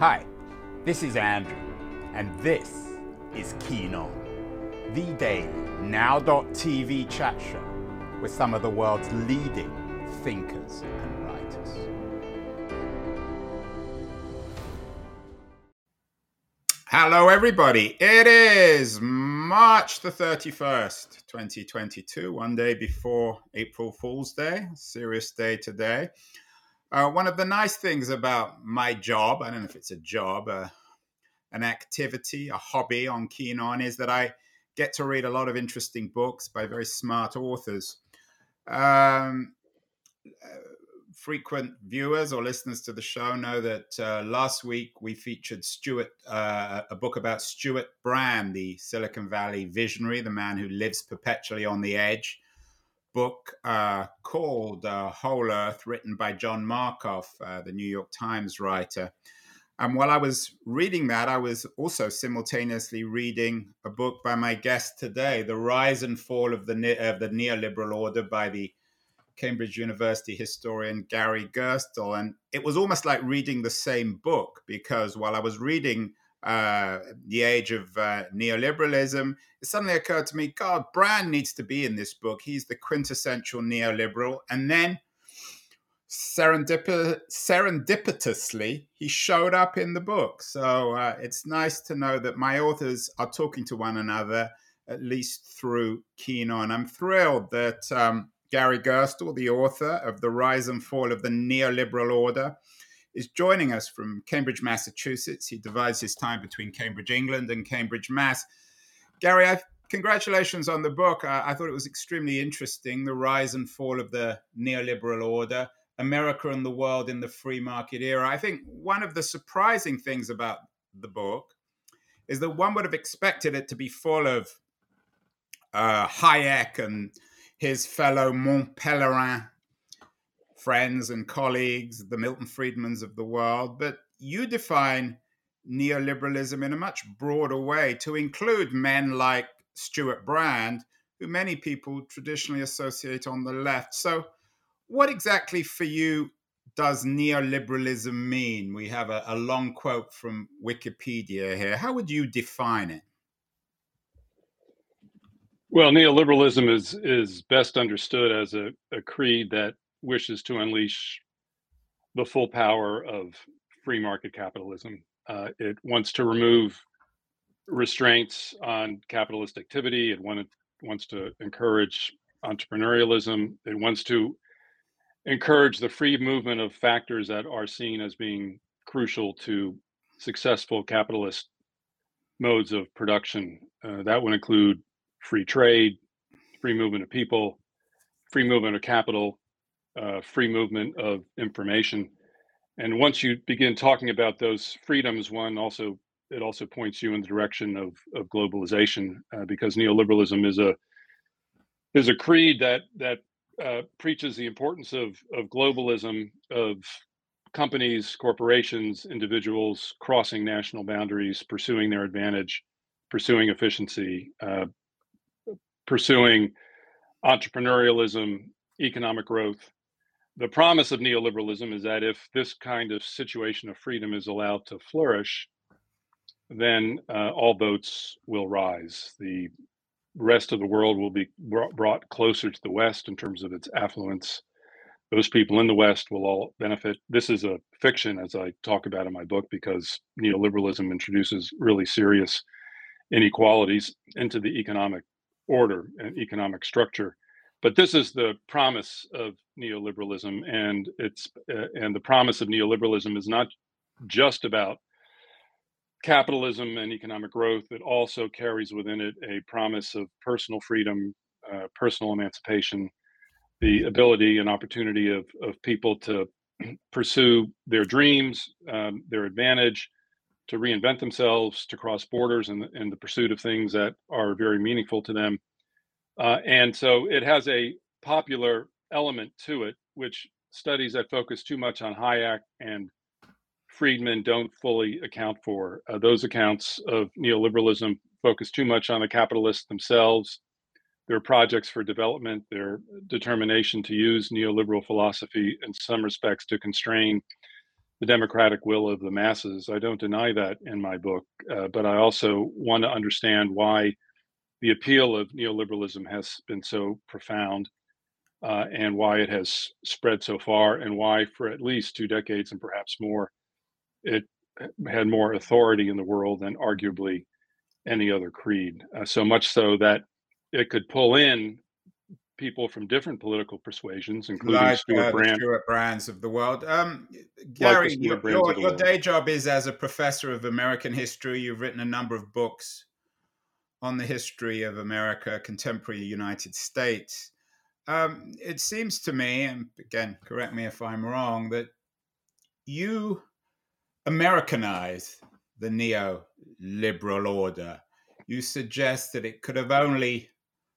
Hi, this is Andrew, and this is Keen On, the daily now.tv chat show with some of the world's leading thinkers and writers. Hello, everybody. It is March the 31st, 2022, one day before April Fool's Day, serious day today. Uh, one of the nice things about my job, I don't know if it's a job, uh, an activity, a hobby on Keen On, is that I get to read a lot of interesting books by very smart authors. Um, uh, frequent viewers or listeners to the show know that uh, last week we featured Stewart, uh, a book about Stewart Brand, the Silicon Valley visionary, the man who lives perpetually on the edge book uh, called uh, Whole Earth, written by John Markoff, uh, the New York Times writer. And while I was reading that, I was also simultaneously reading a book by my guest today, The Rise and Fall of the, ne- of the Neoliberal Order by the Cambridge University historian Gary Gerstle. And it was almost like reading the same book because while I was reading uh, the age of uh, neoliberalism, it suddenly occurred to me, God, Brand needs to be in this book. He's the quintessential neoliberal. And then serendip- serendipitously, he showed up in the book. So uh, it's nice to know that my authors are talking to one another, at least through Keen On. I'm thrilled that um, Gary Gerstle, the author of The Rise and Fall of the Neoliberal Order, is joining us from Cambridge, Massachusetts. He divides his time between Cambridge, England, and Cambridge, Mass. Gary, I, congratulations on the book. I, I, thought it was extremely interesting The Rise and Fall of the Neoliberal Order, America and the World in the Free Market Era. I think one of the surprising things about the book is that one would have expected it to be full of uh, Hayek and his fellow Mont Pelerin friends and colleagues, the Milton Friedmans of the world, but you define neoliberalism in a much broader way to include men like Stewart Brand, who many people traditionally associate on the left. So, what exactly for you does neoliberalism mean? We have a, a long quote from Wikipedia here. How would you define it? Well, neoliberalism is is best understood as a, a creed that wishes to unleash the full power of free market capitalism. Uh, it wants to remove restraints on capitalist activity. It wanted, wants to encourage entrepreneurialism. It wants to encourage the free movement of factors that are seen as being crucial to successful capitalist modes of production. Uh, that would include free trade, free movement of people, free movement of capital, uh, free movement of information. And once you begin talking about those freedoms, one also it also points you in the direction of of globalization uh, because neoliberalism is a is a creed that that uh, preaches the importance of of globalism of companies, corporations, individuals crossing national boundaries, pursuing their advantage, pursuing efficiency, uh, pursuing entrepreneurialism, economic growth, the promise of neoliberalism is that if this kind of situation of freedom is allowed to flourish, then uh, all boats will rise. The rest of the world will be brought closer to the West in terms of its affluence. Those people in the West will all benefit. This is a fiction, as I talk about in my book, because neoliberalism introduces really serious inequalities into the economic order and economic structure but this is the promise of neoliberalism and it's uh, and the promise of neoliberalism is not just about capitalism and economic growth it also carries within it a promise of personal freedom uh, personal emancipation the ability and opportunity of, of people to pursue their dreams um, their advantage to reinvent themselves to cross borders in, in the pursuit of things that are very meaningful to them. Uh, and so it has a popular element to it, which studies that focus too much on Hayek and Friedman don't fully account for. Uh, those accounts of neoliberalism focus too much on the capitalists themselves, their projects for development, their determination to use neoliberal philosophy in some respects to constrain the democratic will of the masses. I don't deny that in my book, uh, but I also want to understand why the appeal of neoliberalism has been so profound uh, and why it has spread so far and why for at least two decades and perhaps more it had more authority in the world than arguably any other creed uh, so much so that it could pull in people from different political persuasions, including like, Stewart uh, Brand. Stewart Brands of the world. Um, Gary, like your, your, your day job is as a professor of American history. You've written a number of books on the history of America, contemporary United States. Um, it seems to me, and again, correct me if I'm wrong, that you Americanize the neoliberal order. You suggest that it could have only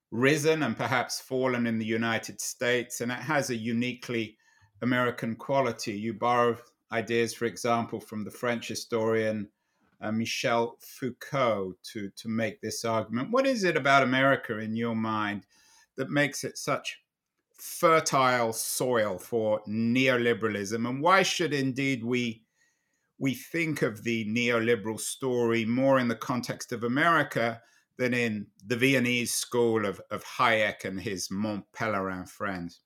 risen and perhaps fallen in the United States, and it has a uniquely American quality. You borrow ideas, for example, from the French historian uh, Michel Foucault to, to make this argument. What is it about America in your mind that makes it such fertile soil for neoliberalism? And why should indeed we we think of the neoliberal story more in the context of America than in the Viennese school of, of Hayek and his Mont Pelerin friends?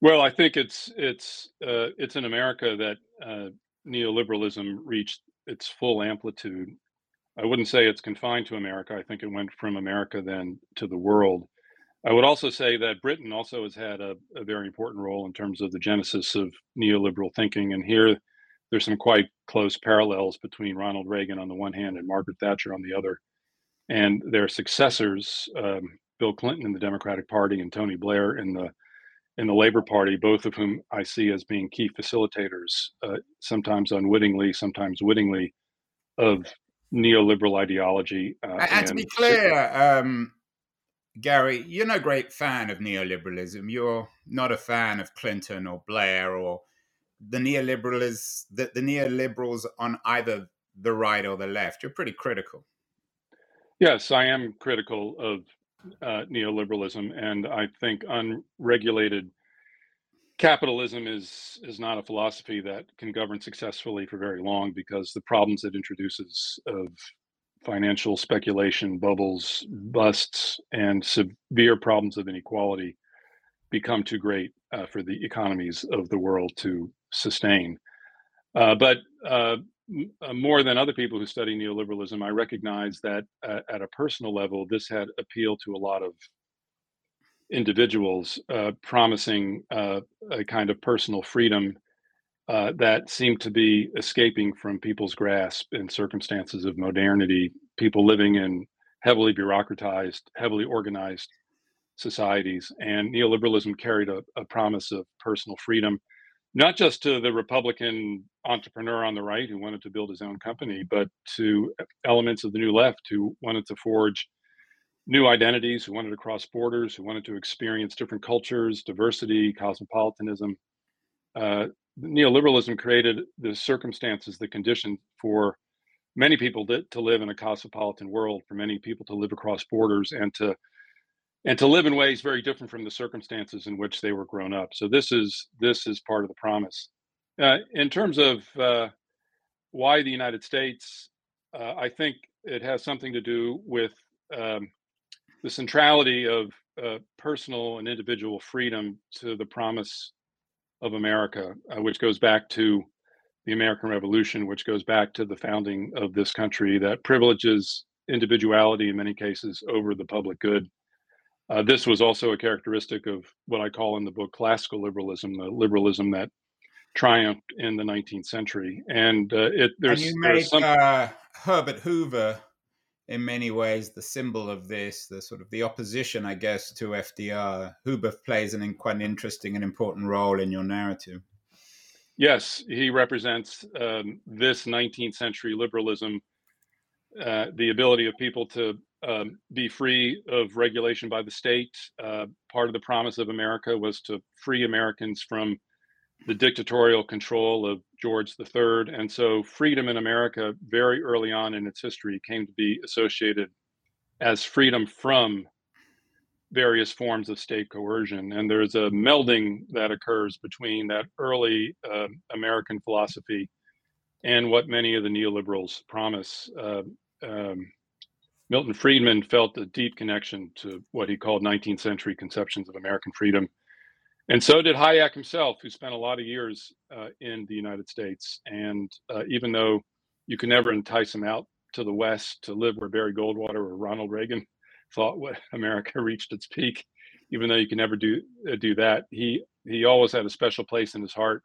Well, I think it's it's uh, it's in America that uh, neoliberalism reached its full amplitude. I wouldn't say it's confined to America. I think it went from America then to the world. I would also say that Britain also has had a, a very important role in terms of the genesis of neoliberal thinking. And here, there's some quite close parallels between Ronald Reagan on the one hand and Margaret Thatcher on the other, and their successors, um, Bill Clinton in the Democratic Party and Tony Blair in the in the Labor Party, both of whom I see as being key facilitators, uh, sometimes unwittingly, sometimes wittingly, of neoliberal ideology. Uh, and, and, to be clear, um, Gary, you're no great fan of neoliberalism. You're not a fan of Clinton or Blair or the neoliberal is the, the neoliberals on either the right or the left. You're pretty critical. Yes, I am critical of uh, neoliberalism, and I think unregulated capitalism is is not a philosophy that can govern successfully for very long because the problems it introduces of financial speculation, bubbles, busts, and severe problems of inequality become too great uh, for the economies of the world to sustain. Uh, but uh, uh, more than other people who study neoliberalism, I recognize that uh, at a personal level, this had appeal to a lot of individuals, uh, promising a kind of personal freedom that seemed to be escaping from people's grasp in circumstances of modernity. People living in heavily bureaucratized, heavily organized societies, and neoliberalism carried a, a promise of personal freedom not just to the Republican entrepreneur on the right who wanted to build his own company, but to elements of the new left who wanted to forge new identities, who wanted to cross borders, who wanted to experience different cultures, diversity, cosmopolitanism. Uh, neoliberalism created the circumstances, the condition for many people to, to live in a cosmopolitan world, for many people to live across borders and to and to live in ways very different from the circumstances in which they were grown up. So this is this is part of the promise. Uh, in terms of uh, why the United States, uh, I think it has something to do with um, the centrality of uh, personal and individual freedom to the promise of America, uh, which goes back to the American Revolution, which goes back to the founding of this country, that privileges individuality in many cases over the public good. Uh, this was also a characteristic of what I call in the book classical liberalism, the liberalism that triumphed in the 19th century. And uh, it there's, and you make some... uh, Herbert Hoover in many ways the symbol of this, the sort of the opposition, I guess, to FDR. Hoover plays an quite an interesting and important role in your narrative. Yes, he represents um, this 19th century liberalism, uh, the ability of people to um, be free of regulation by the state. Uh, part of the promise of America was to free Americans from the dictatorial control of George III. And so, freedom in America, very early on in its history, came to be associated as freedom from various forms of state coercion. And there's a melding that occurs between that early uh, American philosophy and what many of the neoliberals promise. Uh, um, Milton Friedman felt a deep connection to what he called 19th century conceptions of American freedom. And so did Hayek himself, who spent a lot of years uh, in the United States. And uh, even though you can never entice him out to the West to live where Barry Goldwater or Ronald Reagan thought what America reached its peak, even though you can never do uh, do that, he he always had a special place in his heart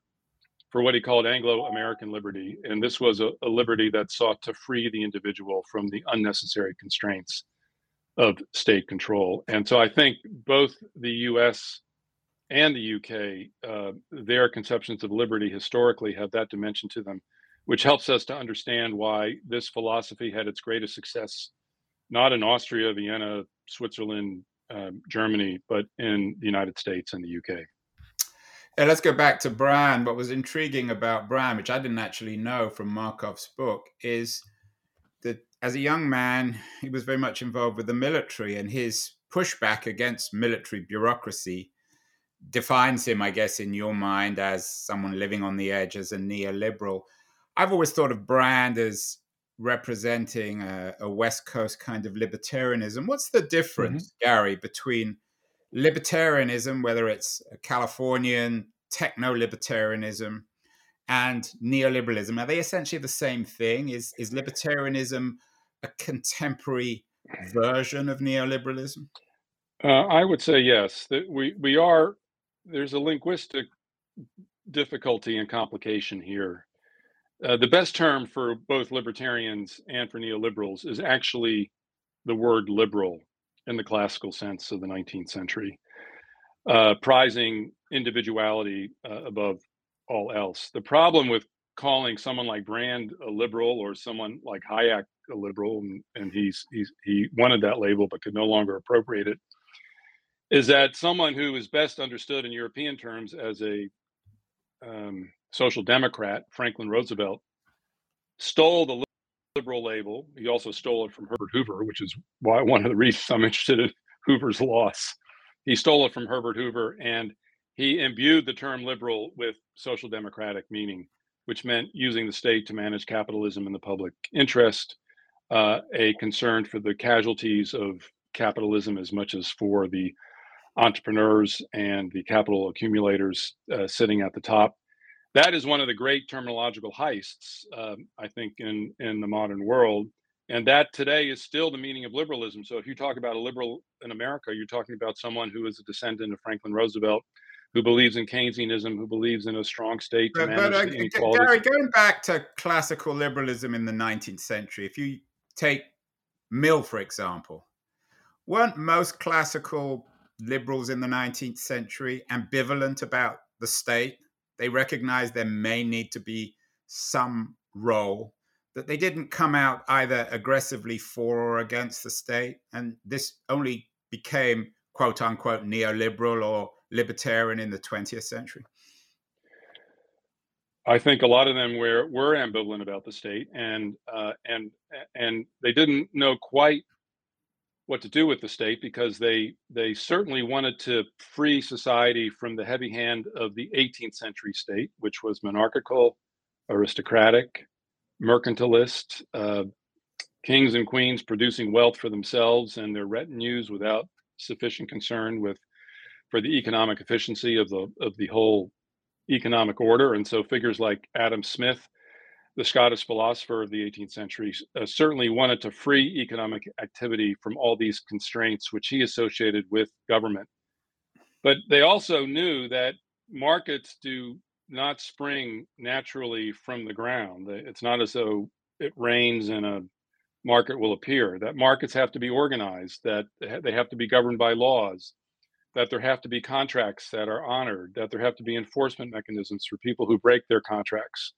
for what he called Anglo-American liberty, and this was a, a liberty that sought to free the individual from the unnecessary constraints of state control. And so I think both the U.S. and the UK, uh, their conceptions of liberty historically have that dimension to them, which helps us to understand why this philosophy had its greatest success not in Austria, Vienna, Switzerland, um, Germany, but in the United States and the UK. Yeah, let's go back to Brand. What was intriguing about Brand, which I didn't actually know from Markoff's book, is that as a young man, he was very much involved with the military, and his pushback against military bureaucracy defines him, I guess, in your mind as someone living on the edge, as a neoliberal. I've always thought of Brand as representing a, a, West Coast kind of libertarianism. What's the difference, mm-hmm. Gary, between libertarianism, whether it's a Californian techno libertarianism, and neoliberalism? Are they essentially the same thing? Is is libertarianism a contemporary version of neoliberalism? Uh, I would say yes. That we we are. There's a linguistic difficulty and complication here uh, the best term for both libertarians and for neoliberals is actually the word liberal in the classical sense of the 19th century, uh, prizing individuality uh, above all else. The problem with calling someone like Brand a liberal or someone like Hayek a liberal, and, and he's, he's he wanted that label but could no longer appropriate it, is that someone who is best understood in European terms as a um, social democrat, Franklin Roosevelt, stole the liberal label. He also stole it from Herbert Hoover, which is why one of the reasons I'm interested in Hoover's loss. He stole it from Herbert Hoover and he imbued the term liberal with social democratic meaning, which meant using the state to manage capitalism in the public interest, uh, a concern for the casualties of capitalism as much as for the entrepreneurs and the capital accumulators uh, sitting at the top that is one of the great terminological heists, um, I think, in in the modern world, and that today is still the meaning of liberalism. So if you talk about a liberal in America, you're talking about someone who is a descendant of Franklin Roosevelt, who believes in Keynesianism, who believes in a strong state to but, but, uh. Gary, going back to classical liberalism in the 19th century, if you take Mill, for example, weren't most classical liberals in the 19th century ambivalent about the state? They recognized there may need to be some role, that they didn't come out either aggressively for or against the state. And this only became quote unquote neoliberal or libertarian in the 20th century. I think a lot of them were were ambivalent about the state, and uh, and and they didn't know quite what to do with the state because they they certainly wanted to free society from the heavy hand of the 18th century state, which was monarchical, aristocratic, mercantilist, uh, kings and queens producing wealth for themselves and their retinues without sufficient concern with for the economic efficiency of the of the whole economic order. And so figures like Adam Smith the Scottish philosopher of the 18th century, uh, certainly wanted to free economic activity from all these constraints which he associated with government. But they also knew that markets do not spring naturally from the ground. It's not as though it rains and a market will appear. That markets have to be organized, that they have to be governed by laws, that there have to be contracts that are honored, that there have to be enforcement mechanisms for people who break their contracts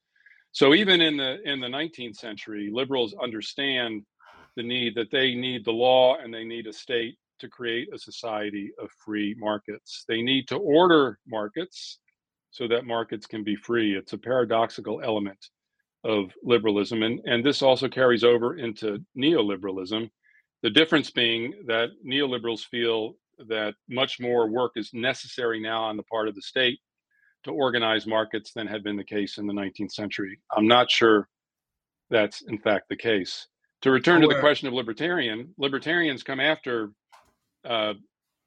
so even in the in the 19th century, liberals understand the need that they need the law and they need a state to create a society of free markets. They need to order markets so that markets can be free. It's a paradoxical element of liberalism. And, and this also carries over into neoliberalism. The difference being that neoliberals feel that much more work is necessary now on the part of the state to organize markets than had been the case in the 19th century. I'm not sure that's in fact the case. To return to the question of libertarian, libertarians come after uh,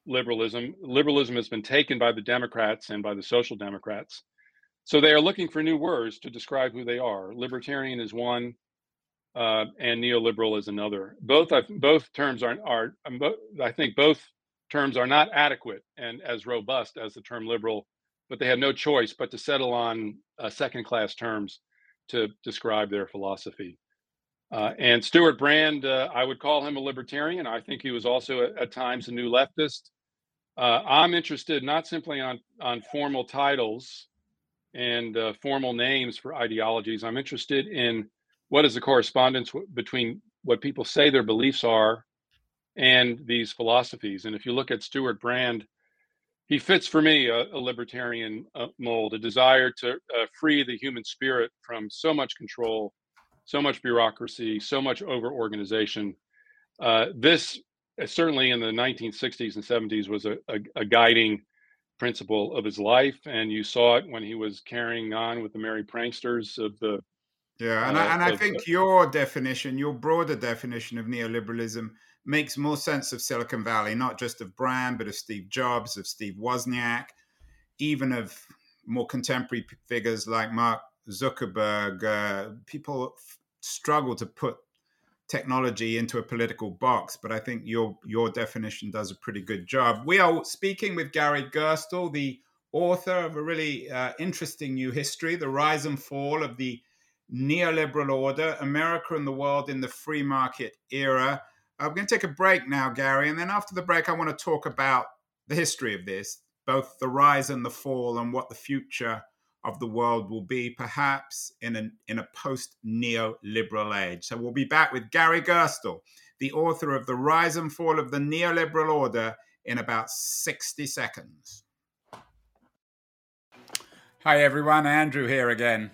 liberalism. Liberalism has been taken by the Democrats and by the Social Democrats. So they are looking for new words to describe who they are. Libertarian is one, uh, and neoliberal is another. Both both terms are are um, I think both terms are not adequate and as robust as the term liberal, but they had no choice but to settle on uh, second class terms to describe their philosophy. Uh, and Stewart Brand, uh, I would call him a libertarian. I think he was also at, at times a new leftist. Uh, I'm interested not simply on on formal titles and uh, formal names for ideologies. I'm interested in what is the correspondence w- between what people say their beliefs are and these philosophies. And if you look at Stewart Brand, he fits for me a, a libertarian uh, mold, a desire to uh, free the human spirit from so much control so much bureaucracy, so much over organization. Uh, this uh, certainly in the 1960s and 70s was a, a, a, guiding principle of his life, and you saw it when he was carrying on with the merry pranksters of the. Yeah, and, uh, I, and I think your definition, your broader definition of neoliberalism, makes more sense of Silicon Valley, not just of Brand, but of Steve Jobs, of Steve Wozniak, even of more contemporary figures like Mark Zuckerberg, uh, people f- struggle to put technology into a political box, but I think your your definition does a pretty good job. We are speaking with Gary Gerstle, the author of a really uh, interesting new history, the rise and fall of the neoliberal order, America and the world in the free market era. I'm going to take a break now, Gary, and then after the break, I want to talk about the history of this, both the rise and the fall, and what the future of the world will be, perhaps in, an, in a post neoliberal age. So we'll be back with Gary Gerstle, the author of The Rise and Fall of the Neoliberal Order, in about 60 seconds. Hi, everyone. Andrew here again.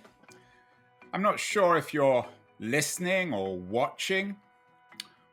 I'm not sure if you're listening or watching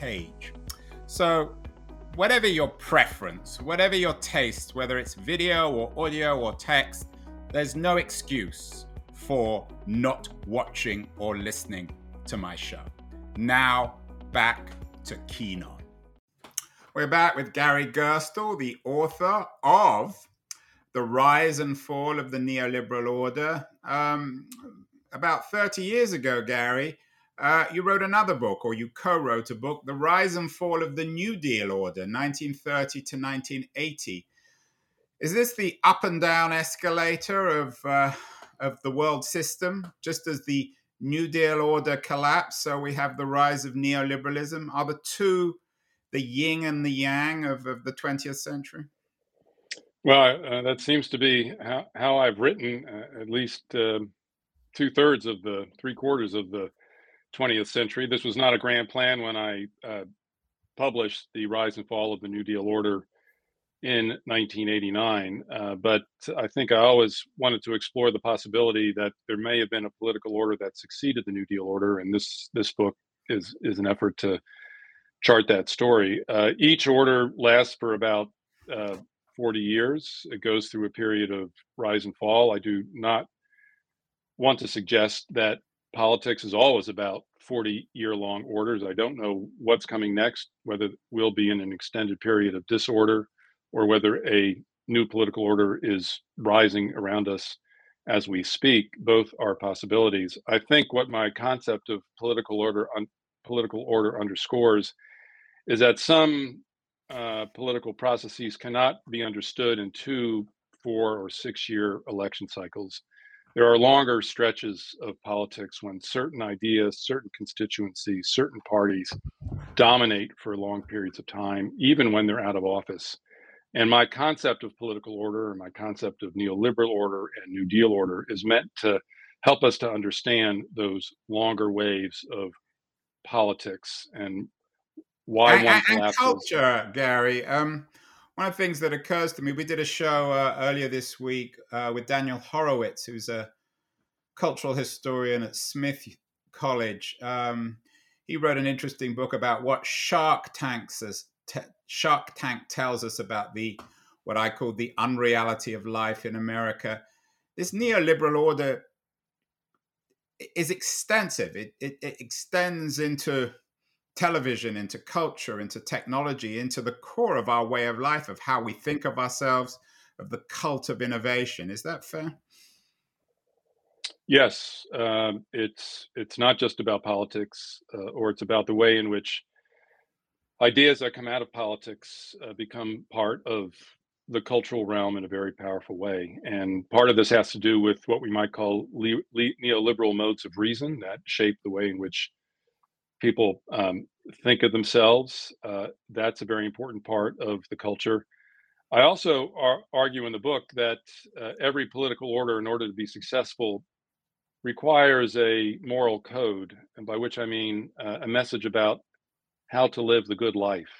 page. So whatever your preference, whatever your taste, whether it's video or audio or text, there's no excuse for not watching or listening to my show. Now, back to Keen On. We're back with Gary Gerstle, the author of The Rise and Fall of the Neoliberal Order. Um, about 30 years ago, Gary, uh, you wrote another book, or you co wrote a book, The Rise and Fall of the New Deal Order, 1930 to 1980. Is this the up and down escalator of, uh, of the world system, just as the New Deal order collapsed? So we have the rise of neoliberalism. Are the two the yin and the yang of, of the 20th century? Well, uh, that seems to be how, how I've written uh, at least uh, two thirds of the three quarters of the 20th century. This was not a grand plan when I uh, published The Rise and Fall of the New Deal Order in 1989. Uh, but I think I always wanted to explore the possibility that there may have been a political order that succeeded the New Deal order, and this this book is is an effort to chart that story. Uh, each order lasts for about uh, 40 years. It goes through a period of rise and fall. I do not want to suggest that politics is always about 40 year long orders. I don't know what's coming next, whether we'll be in an extended period of disorder or whether a new political order is rising around us as we speak. Both are possibilities. I think what my concept of political order un- political order underscores is that some uh, political processes cannot be understood in two, four, or six year election cycles. There are longer stretches of politics when certain ideas, certain constituencies, certain parties dominate for long periods of time, even when they're out of office. And my concept of political order and my concept of neoliberal order and New Deal order is meant to help us to understand those longer waves of politics and why and, one collapses. And culture, Gary. Um, one of the things that occurs to me, we did a show uh, earlier this week uh, with Daniel Horowitz, who's a cultural historian at Smith College. Um, he wrote an interesting book about what Shark Tanks as Shark Tank tells us about the what I call the unreality of life in America. This neoliberal order is extensive. It, it, it extends into television, into culture, into technology, into the core of our way of life, of how we think of ourselves, of the cult of innovation. Is that fair? Yes, um, it's it's not just about politics, uh, or it's about the way in which ideas that come out of politics uh, become part of the cultural realm in a very powerful way. And part of this has to do with what we might call neoliberal modes of reason that shape the way in which people um, think of themselves. Uh, that's a very important part of the culture. I also ar- argue in the book that uh, every political order, in order to be successful, requires a moral code, and by which I mean uh, a message about how to live the good life.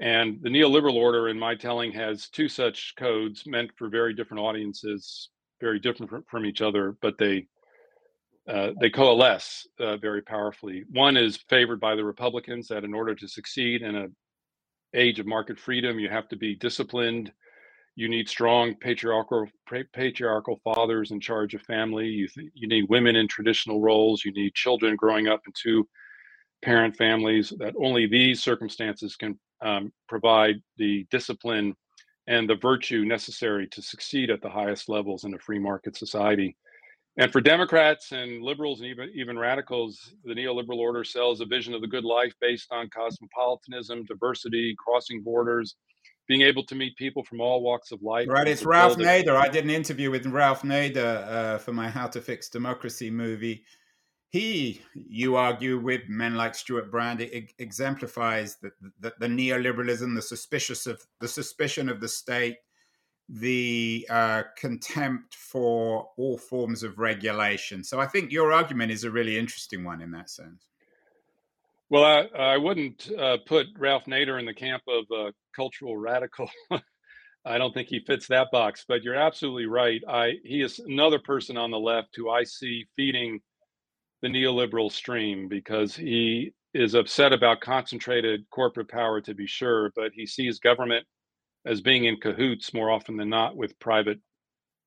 And the neoliberal order, in my telling, has two such codes meant for very different audiences, very different from each other, but they uh, they coalesce uh, very powerfully. One is favored by the Republicans that in order to succeed in an age of market freedom, you have to be disciplined. You need strong patriarchal patriarchal fathers in charge of family. You th- you need women in traditional roles. You need children growing up into parent families, that only these circumstances can um, provide the discipline and the virtue necessary to succeed at the highest levels in a free market society. And for Democrats and liberals and even even radicals, the neoliberal order sells a vision of the good life based on cosmopolitanism, diversity, crossing borders, being able to meet people from all walks of life. Right, it's Ralph Nader. I did an interview with Ralph Nader uh, for my How to Fix Democracy movie, he, you argue, with men like Stewart Brand, it exemplifies the, the, the, neoliberalism, the suspicious of the suspicion of the state, the uh, contempt for all forms of regulation. So I think your argument is a really interesting one in that sense. Well, I, I wouldn't uh, put Ralph Nader in the camp of a cultural radical. I don't think he fits that box, but you're absolutely right. I he is another person on the left who I see feeding the neoliberal stream because he is upset about concentrated corporate power to be sure, but he sees government as being in cahoots more often than not with private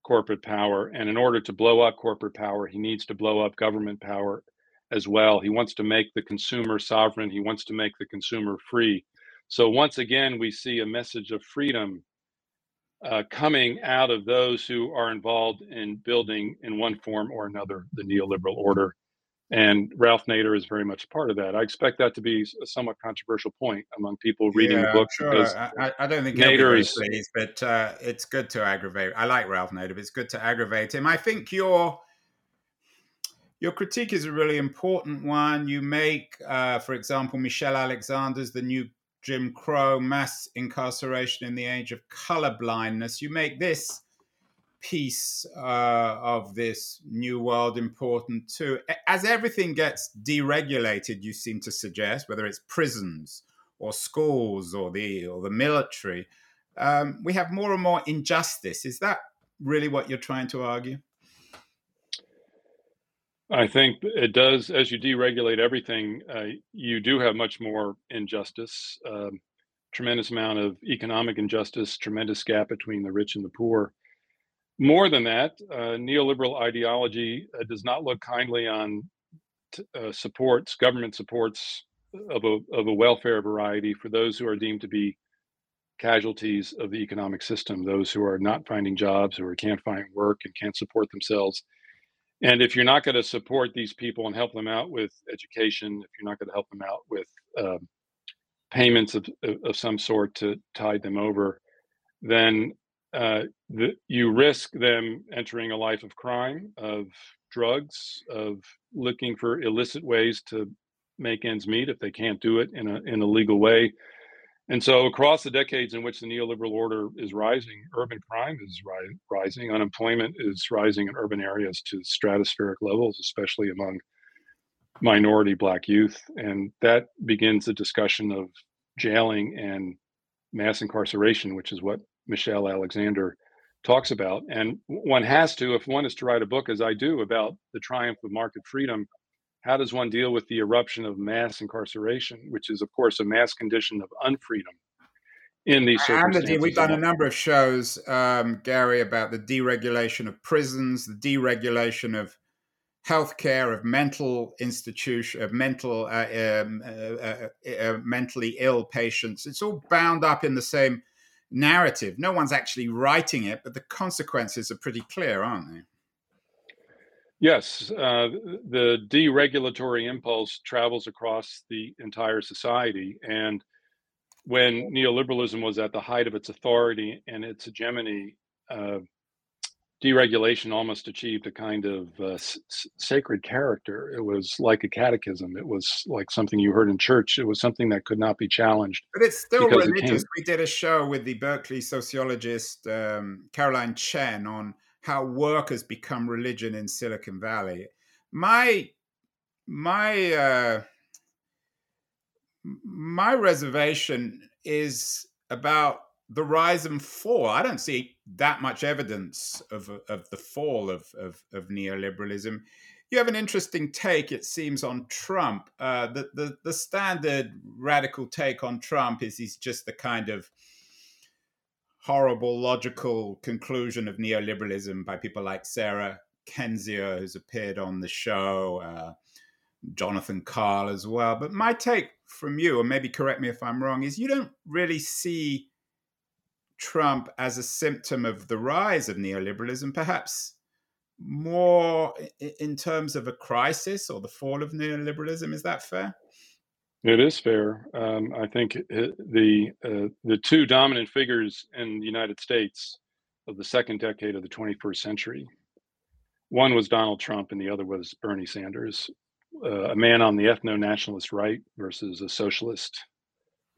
corporate power. And in order to blow up corporate power, he needs to blow up government power as well. He wants to make the consumer sovereign, he wants to make the consumer free. So, once again, we see a message of freedom uh, coming out of those who are involved in building, in one form or another, the neoliberal order. And Ralph Nader is very much a part of that. I expect that to be a somewhat controversial point among people reading yeah, the book. Sure. Because I, I, don't think Nader is pleased, but uh, it's good to aggravate. I like Ralph Nader, but it's good to aggravate him. I think your your critique is a really important one. You make, uh, for example, Michelle Alexander's The New Jim Crow, Mass Incarceration in the Age of Colorblindness. You make this piece uh, of this new world important too. As everything gets deregulated, you seem to suggest, whether it's prisons or schools or the or the military, um, we have more and more injustice. Is that really what you're trying to argue? I think it does. As you deregulate everything, uh, you do have much more injustice, um, tremendous amount of economic injustice, tremendous gap between the rich and the poor. More than that, uh, neoliberal ideology uh, does not look kindly on t- uh, supports, government supports of a, of a welfare variety for those who are deemed to be casualties of the economic system, those who are not finding jobs or can't find work and can't support themselves. And if you're not going to support these people and help them out with education, if you're not going to help them out with uh, payments of, of some sort to tide them over, then uh, the, you risk them entering a life of crime, of drugs, of looking for illicit ways to make ends meet if they can't do it in a in a legal way. And so, across the decades in which the neoliberal order is rising, urban crime is ri- rising, unemployment is rising in urban areas to stratospheric levels, especially among minority Black youth. And that begins the discussion of jailing and mass incarceration, which is what Michelle Alexander talks about. And one has to, if one is to write a book, as I do, about the triumph of market freedom, how does one deal with the eruption of mass incarceration, which is, of course, a mass condition of unfreedom in these circumstances? we've done a number of shows, um, Gary, about the deregulation of prisons, the deregulation of healthcare, of mental institution, of mental, uh, um, uh, uh, uh, mentally ill patients. It's all bound up in the same narrative. No one's actually writing it, but the consequences are pretty clear, aren't they? Yes, uh, the deregulatory impulse travels across the entire society. And when neoliberalism was at the height of its authority and its hegemony, uh, deregulation almost achieved a kind of uh, s- sacred character. It was like a catechism. It was like something you heard in church. It was something that could not be challenged. But it's still religious. It we did a show with the Berkeley sociologist um, Carolyn Chen on how work has become religion in Silicon Valley. My my uh, my reservation is about the rise and fall. I don't see that much evidence of of the fall of of, of neoliberalism. You have an interesting take, it seems, on Trump. Uh, the, the the standard radical take on Trump is he's just the kind of horrible logical conclusion of neoliberalism by people like Sarah Kendzior, who's appeared on the show, uh, Jonathan Karl as well. But my take from you, and maybe correct me if I'm wrong, is you don't really see Trump as a symptom of the rise of neoliberalism, perhaps more in terms of a crisis or the fall of neoliberalism. Is that fair? It is fair. Um, I think the uh, the two dominant figures in the United States of the second decade of the 21st century, one was Donald Trump, and the other was Bernie Sanders, uh, a man on the ethno-nationalist right versus a socialist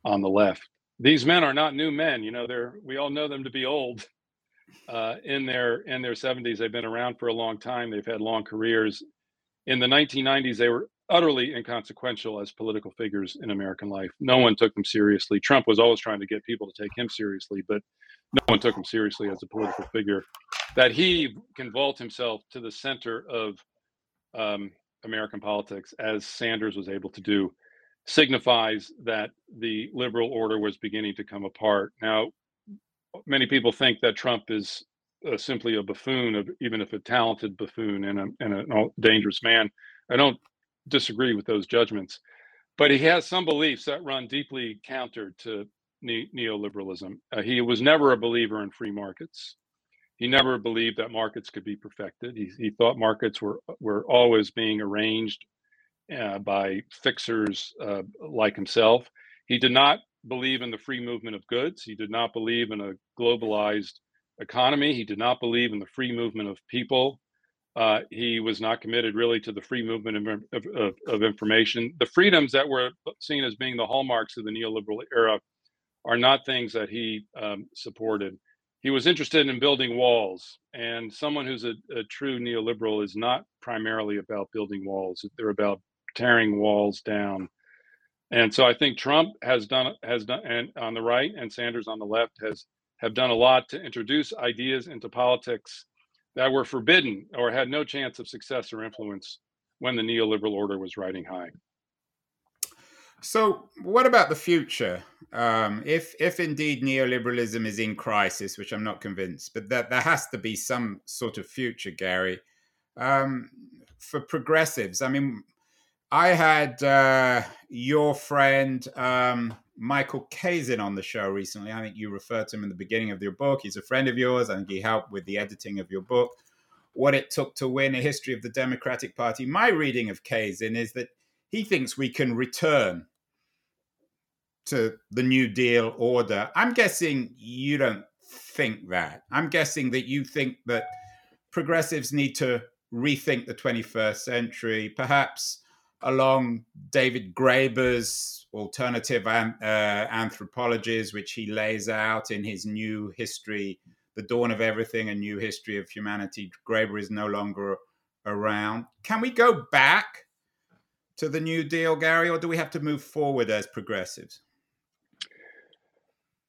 on the left. These men are not new men. You know, they're we all know them to be old. Uh, in their in their 70s, they've been around for a long time. They've had long careers. In the 1990s, they were utterly inconsequential as political figures in American life. No one took them seriously. Trump was always trying to get people to take him seriously, but no one took him seriously as a political figure. That he can vault himself to the center of um, American politics, as Sanders was able to do, signifies that the liberal order was beginning to come apart. Now, many people think that Trump is uh, simply a buffoon, of even if a talented buffoon and a, and a dangerous man. I don't disagree with those judgments, but he has some beliefs that run deeply counter to ne- neoliberalism. Uh, he was never a believer in free markets. He never believed that markets could be perfected. He, he thought markets were were always being arranged uh, by fixers uh, like himself. He did not believe in the free movement of goods. He did not believe in a globalized economy. He did not believe in the free movement of people. Uh, he was not committed really to the free movement of, of, of, information. The freedoms that were seen as being the hallmarks of the neoliberal era are not things that he um, supported. He was interested in building walls, and someone who's a, a, true neoliberal is not primarily about building walls. They're about tearing walls down. And so I think Trump has done has done, and on the right, and Sanders on the left has have done a lot to introduce ideas into politics that were forbidden or had no chance of success or influence when the neoliberal order was riding high. So, what about the future? Um, if if indeed neoliberalism is in crisis, which I'm not convinced, but that there has to be some sort of future, Gary, um, for progressives. I mean, I had uh, your friend um, Michael Kazin on the show recently. I think you referred to him in the beginning of your book. He's a friend of yours. I think he helped with the editing of your book. What it took to win a history of the Democratic Party. My reading of Kazin is that he thinks we can return to the New Deal order. I'm guessing you don't think that. I'm guessing that you think that progressives need to rethink the 21st century, perhaps along David Graeber's alternative uh, anthropologies, which he lays out in his new history, The Dawn of Everything, a new history of humanity. Graeber is no longer around. Can we go back to the New Deal, Gary, or do we have to move forward as progressives?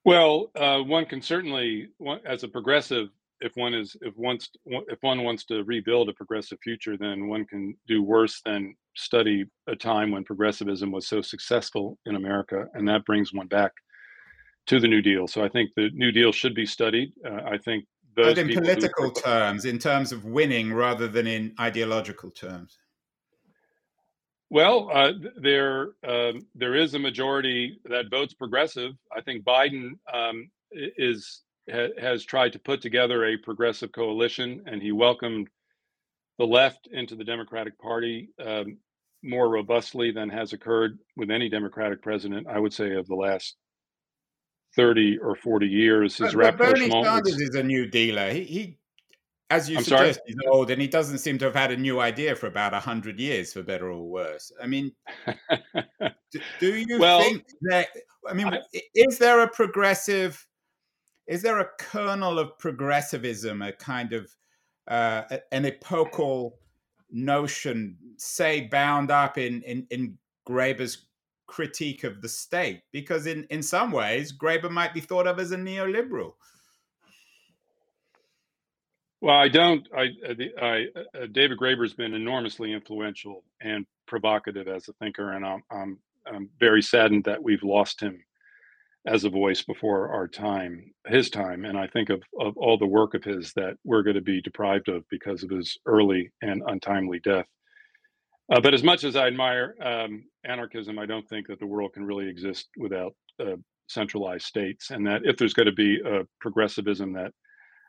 Well, uh, one can certainly, as a progressive, if one is if wants if one wants to rebuild a progressive future, then one can do worse than study a time when progressivism was so successful in America, and that brings one back to the New Deal. So I think the New Deal should be studied. Uh, I think those but in political who, terms, in terms of winning, rather than in ideological terms. Well, uh, there um, there is a majority that votes progressive. I think Biden um, is ha, has tried to put together a progressive coalition, and he welcomed the left into the Democratic Party um, more robustly than has occurred with any Democratic president. I would say of the last thirty or forty years. His but, but Bernie Sanders is a new dealer. He, he as you I'm suggest, sorry? he's old and he doesn't seem to have had a new idea for about a hundred years, for better or worse. I mean, do, do, you well, think that? I mean, I, is there a progressive? Is there a kernel of progressivism, a kind of uh, an epochal notion, say, bound up in in, in Graeber's critique of the state? Because in in some ways, Graeber might be thought of as a neoliberal. Well, I don't. I, uh, I, uh, David Graeber's been enormously influential and provocative as a thinker, and I'm, I'm, I'm very saddened that we've lost him as a voice before our time, his time. And I think of, of all the work of his that we're going to be deprived of because of his early and untimely death. Uh, but as much as I admire um, anarchism, I don't think that the world can really exist without uh, centralized states, and that if there's going to be a progressivism that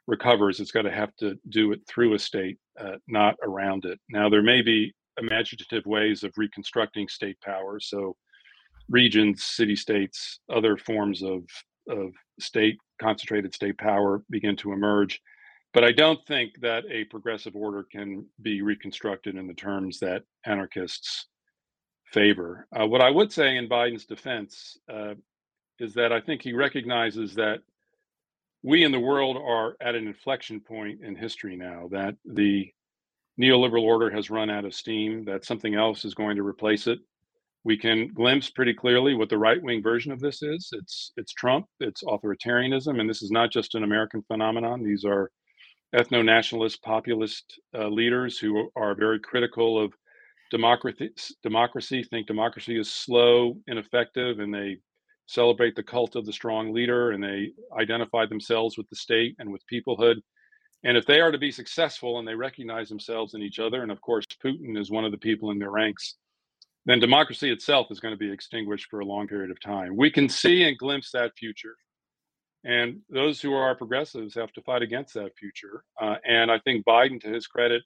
recovers, it's got to have to do it through a state, uh, not around it. Now, there may be imaginative ways of reconstructing state power. So, regions, city states, other forms of, of state, concentrated state power begin to emerge. But I don't think that a progressive order can be reconstructed in the terms that anarchists favor. Uh, what I would say in Biden's defense uh, is that I think he recognizes that we in the world are at an inflection point in history now that the neoliberal order has run out of steam, that something else is going to replace it. We can glimpse pretty clearly what the right wing version of this is. It's it's Trump, it's authoritarianism, and this is not just an American phenomenon. These are ethno nationalist, populist uh, leaders who are very critical of democracy, democracy, think democracy is slow, ineffective, and they celebrate the cult of the strong leader and they identify themselves with the state and with peoplehood. And if they are to be successful and they recognize themselves in each other, and of course, Putin is one of the people in their ranks, then democracy itself is going to be extinguished for a long period of time. We can see and glimpse that future. And those who are progressives have to fight against that future. Uh, and I think Biden, to his credit,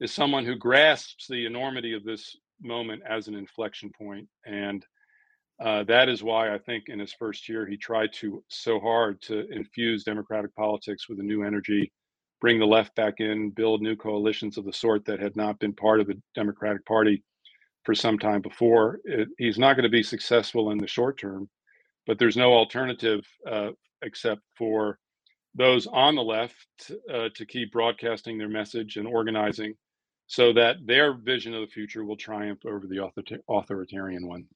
is someone who grasps the enormity of this moment as an inflection point. and uh, that is why I think in his first year he tried to so hard to infuse democratic politics with a new energy, bring the left back in, build new coalitions of the sort that had not been part of the Democratic Party for some time before. It, he's not going to be successful in the short term, but there's no alternative uh, except for those on the left uh, to keep broadcasting their message and organizing so that their vision of the future will triumph over the author- authoritarian one.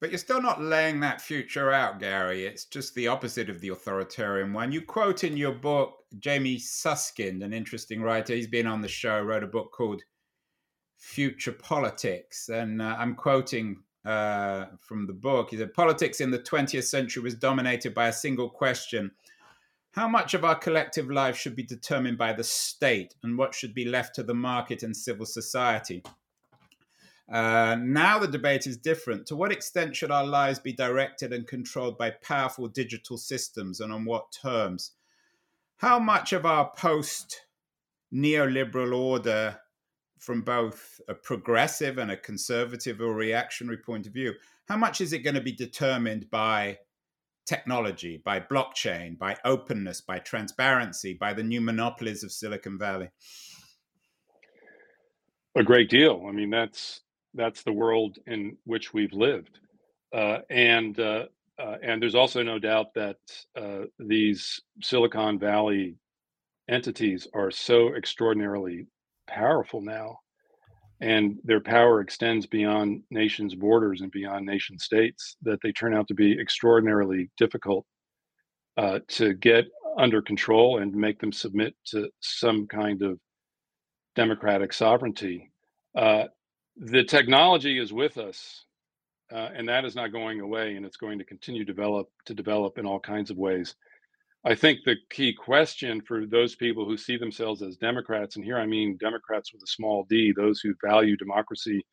But you're still not laying that future out, Gary. It's just the opposite of the authoritarian one. You quote in your book Jamie Susskind, an interesting writer. He's been on the show, wrote a book called Future Politics. And uh, I'm quoting uh, from the book. He said, Politics in the 20th century was dominated by a single question How much of our collective life should be determined by the state, and what should be left to the market and civil society? Uh, now the debate is different. To what extent should our lives be directed and controlled by powerful digital systems and on what terms? How much of our post neoliberal order, from both a progressive and a conservative or reactionary point of view, how much is it going to be determined by technology, by blockchain, by openness, by transparency, by the new monopolies of Silicon Valley? A great deal. I mean, that's that's the world in which we've lived. Uh, and uh, uh, and there's also no doubt that uh, these Silicon Valley entities are so extraordinarily powerful now, and their power extends beyond nations' borders and beyond nation states that they turn out to be extraordinarily difficult uh, to get under control and make them submit to some kind of democratic sovereignty. Uh, the technology is with us uh, and that is not going away and it's going to continue develop to develop in all kinds of ways i think the key question for those people who see themselves as democrats and here i mean democrats with a small d those who value democracy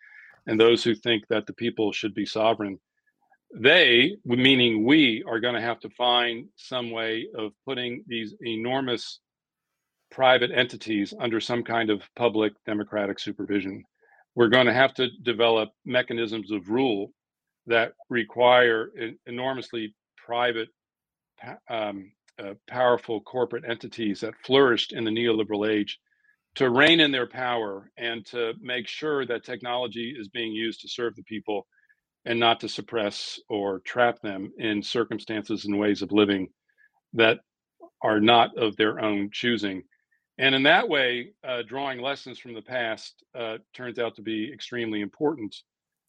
and those who think that the people should be sovereign they meaning we are going to have to find some way of putting these enormous private entities under some kind of public democratic supervision. We're going to have to develop mechanisms of rule that require enormously private, um, uh, powerful corporate entities that flourished in the neoliberal age to rein in their power and to make sure that technology is being used to serve the people and not to suppress or trap them in circumstances and ways of living that are not of their own choosing. And in that way, uh, drawing lessons from the past uh, turns out to be extremely important.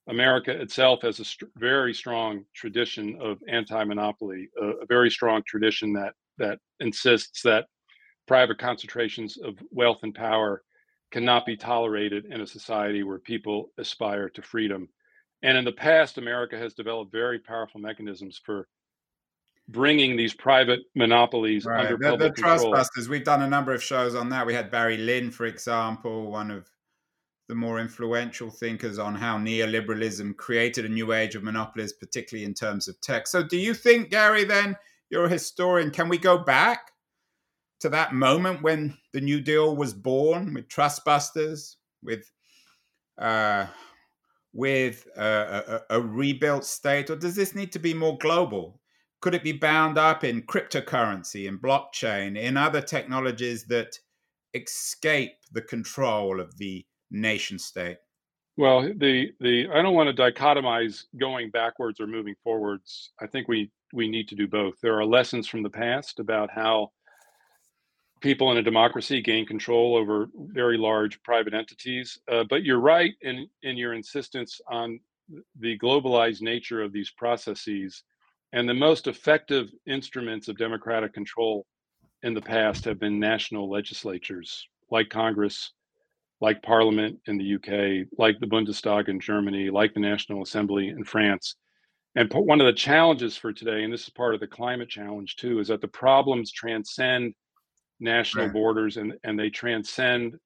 America itself has a st- very strong tradition of anti-monopoly, uh, a very strong tradition that that insists that private concentrations of wealth and power cannot be tolerated in a society where people aspire to freedom. And in the past, America has developed very powerful mechanisms for bringing these private monopolies right. under the, public the control. Trustbusters. We've done a number of shows on that. We had Barry Lynn, for example, one of the more influential thinkers on how neoliberalism created a new age of monopolies, particularly in terms of tech. So, do you think, Gary? Then you're a historian. Can we go back to that moment when the New Deal was born with Trustbusters, with uh, with a, a, a rebuilt state, or does this need to be more global? Could it be bound up in cryptocurrency, in blockchain, in other technologies that escape the control of the nation state? Well, the the I don't want to dichotomize going backwards or moving forwards. I think we we need to do both. There are lessons from the past about how people in a democracy gain control over very large private entities. Uh, but you're right in in your insistence on the globalized nature of these processes and the most effective instruments of democratic control in the past have been national legislatures like Congress, like Parliament in the UK, like the Bundestag in Germany, like the National Assembly in France. And one of the challenges for today, and this is part of the climate challenge too, is that the problems transcend national right. borders and, and they transcend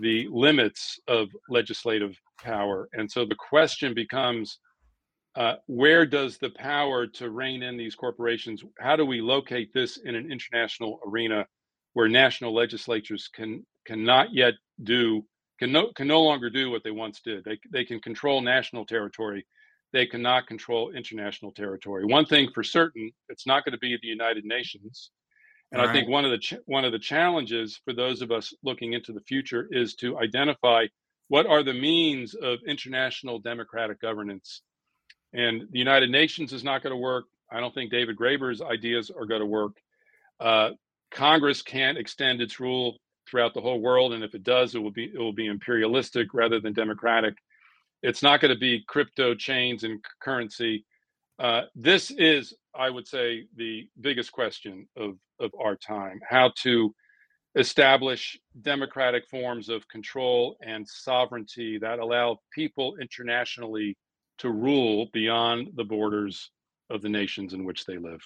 the limits of legislative power. And so the question becomes uh, where does the power to rein in these corporations how do we locate this in an international arena where national legislatures can cannot yet do can no can no longer do what they once did they, they can control national territory they cannot control international territory one thing for certain it's not going to be the united nations and right. i think one of the ch- one of the challenges for those of us looking into the future is to identify what are the means of international democratic governance and the United Nations is not going to work. I don't think David Graeber's ideas are going to work. Uh, Congress can't extend its rule throughout the whole world, and if it does, it will be it will be imperialistic rather than democratic. It's not going to be crypto chains and currency. Uh, this is, I would say, the biggest question of, of our time how to establish democratic forms of control and sovereignty that allow people internationally to rule beyond the borders of the nations in which they live.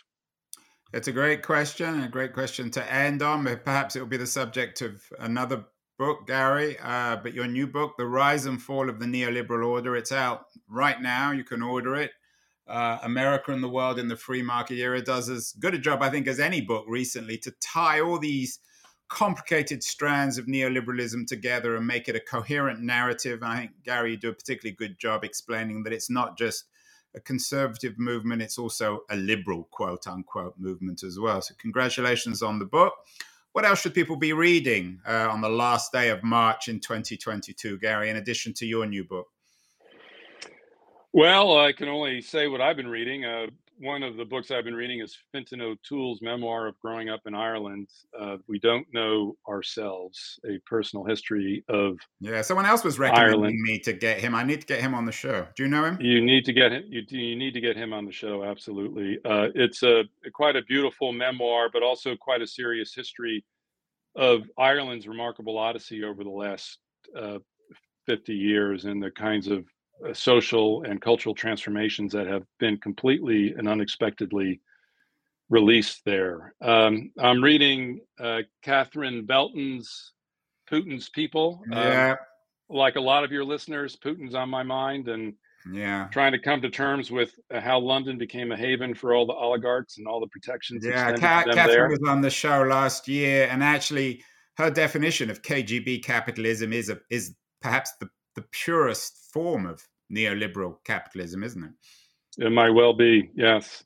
It's a great question, a great question to end on. Perhaps it will be the subject of another book, Gary. Uh, but your new book, The Rise and Fall of the Neoliberal Order, it's out right now. You can order it. Uh, America and the World in the Free Market Era does as good a job, I think, as any book recently to tie all these complicated strands of neoliberalism together and make it a coherent narrative. And I think, Gary, you do a particularly good job explaining that it's not just a conservative movement, it's also a liberal, quote unquote, movement as well. So, congratulations on the book. What else should people be reading uh, on the last day of March in 2022, Gary, in addition to your new book? Well, I can only say what I've been reading. Uh, one of the books I've been reading is Fintan O'Toole's memoir of growing up in Ireland. Uh, we don't know ourselves, a personal history of yeah. Someone else was recommending Ireland. me to get him. I need to get him on the show. Do you know him? You need to get him. You, you need to get him on the show. Absolutely. Uh, it's a quite a beautiful memoir, but also quite a serious history of Ireland's remarkable odyssey over the last uh, 50 years and the kinds of social and cultural transformations that have been completely and unexpectedly released there. Um, I'm reading uh, Catherine Belton's Putin's People. Um, yeah. Um, like a lot of your listeners, Putin's on my mind and yeah, trying to come to terms with uh, how London became a haven for all the oligarchs and all the protections. Yeah, Catherine there. was on the show last year, and actually, her definition of KGB capitalism is a, is perhaps the the purest form of neoliberal capitalism, isn't it? It might well be, yes,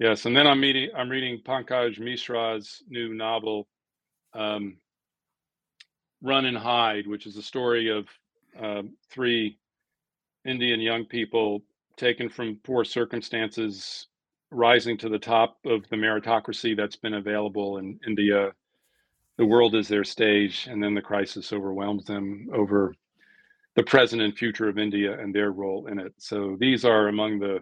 yes. And then I'm meeting, I'm reading Pankaj Mishra's new novel, um, "Run and Hide," which is a story of um, three Indian young people taken from poor circumstances, rising to the top of the meritocracy that's been available in India. The world is their stage, and then the crisis overwhelms them over the present and future of India and their role in it. So these are among the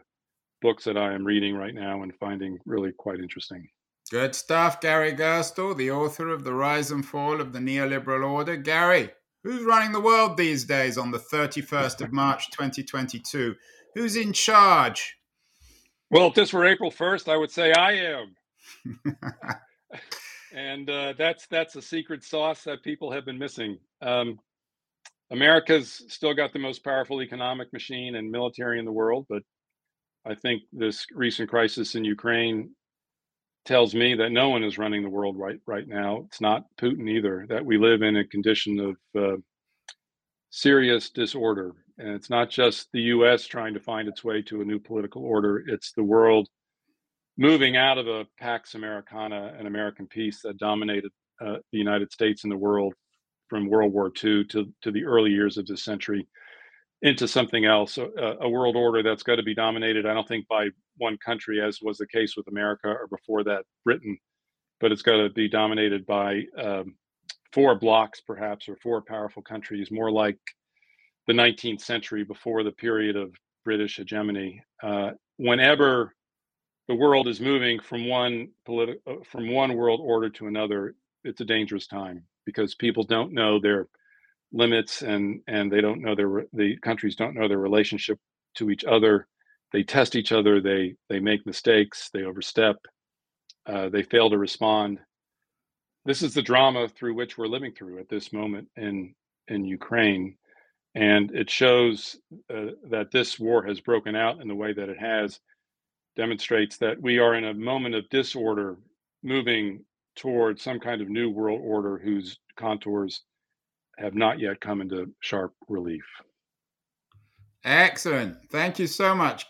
books that I am reading right now and finding really quite interesting. Good stuff, Gary Gerstle, the author of The Rise and Fall of the Neoliberal Order. Gary, who's running the world these days on the 31st of March 2022? Who's in charge? Well, if this were April 1st, I would say I am. and uh, that's that's a secret sauce that people have been missing. Um, America's still got the most powerful economic machine and military in the world, but I think this recent crisis in Ukraine tells me that no one is running the world right right now. It's not Putin either. That we live in a condition of uh, serious disorder, and it's not just the U.S. trying to find its way to a new political order. It's the world moving out of a Pax Americana and American peace that dominated uh, the United States and the world from World War II to, to the early years of this century into something else, a, a world order that's got to be dominated, I don't think, by one country, as was the case with America or before that, Britain, but it's got to be dominated by um, four blocs, perhaps, or four powerful countries, more like the 19th century before the period of British hegemony. Uh, whenever the world is moving from one politi- uh, from one world order to another, it's a dangerous time because people don't know their limits and and they don't know their the countries don't know their relationship to each other. They test each other they they make mistakes they overstep uh, they fail to respond. This is the drama through which we're living through at this moment in in ukraine and it shows uh, that this war has broken out in the way that it has demonstrates that we are in a moment of disorder moving towards some kind of new world order whose contours have not yet come into sharp relief. Excellent. Thank you so much,